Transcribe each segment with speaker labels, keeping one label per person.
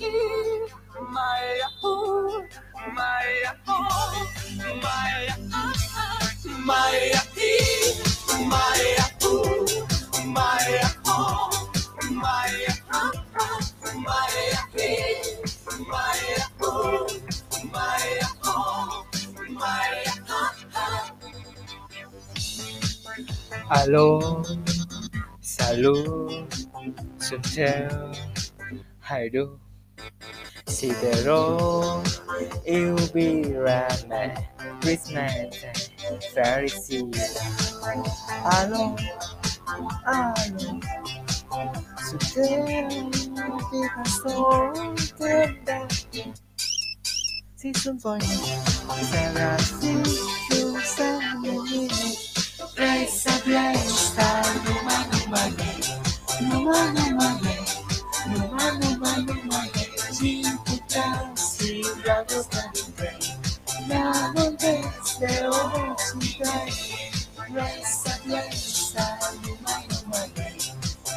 Speaker 1: Maya, oh, Maya, oh, Maya, Maya, Maya, oh, Maya, oh, Maya, Maya, Maya, oh, Maya, oh, Maya.
Speaker 2: Alo, salut, xin chào, See the road, it will be ramen, Christmas, fairy sea. I hello. Today, because so dead. See some funny, Sarah, see you,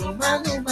Speaker 2: humano, humano.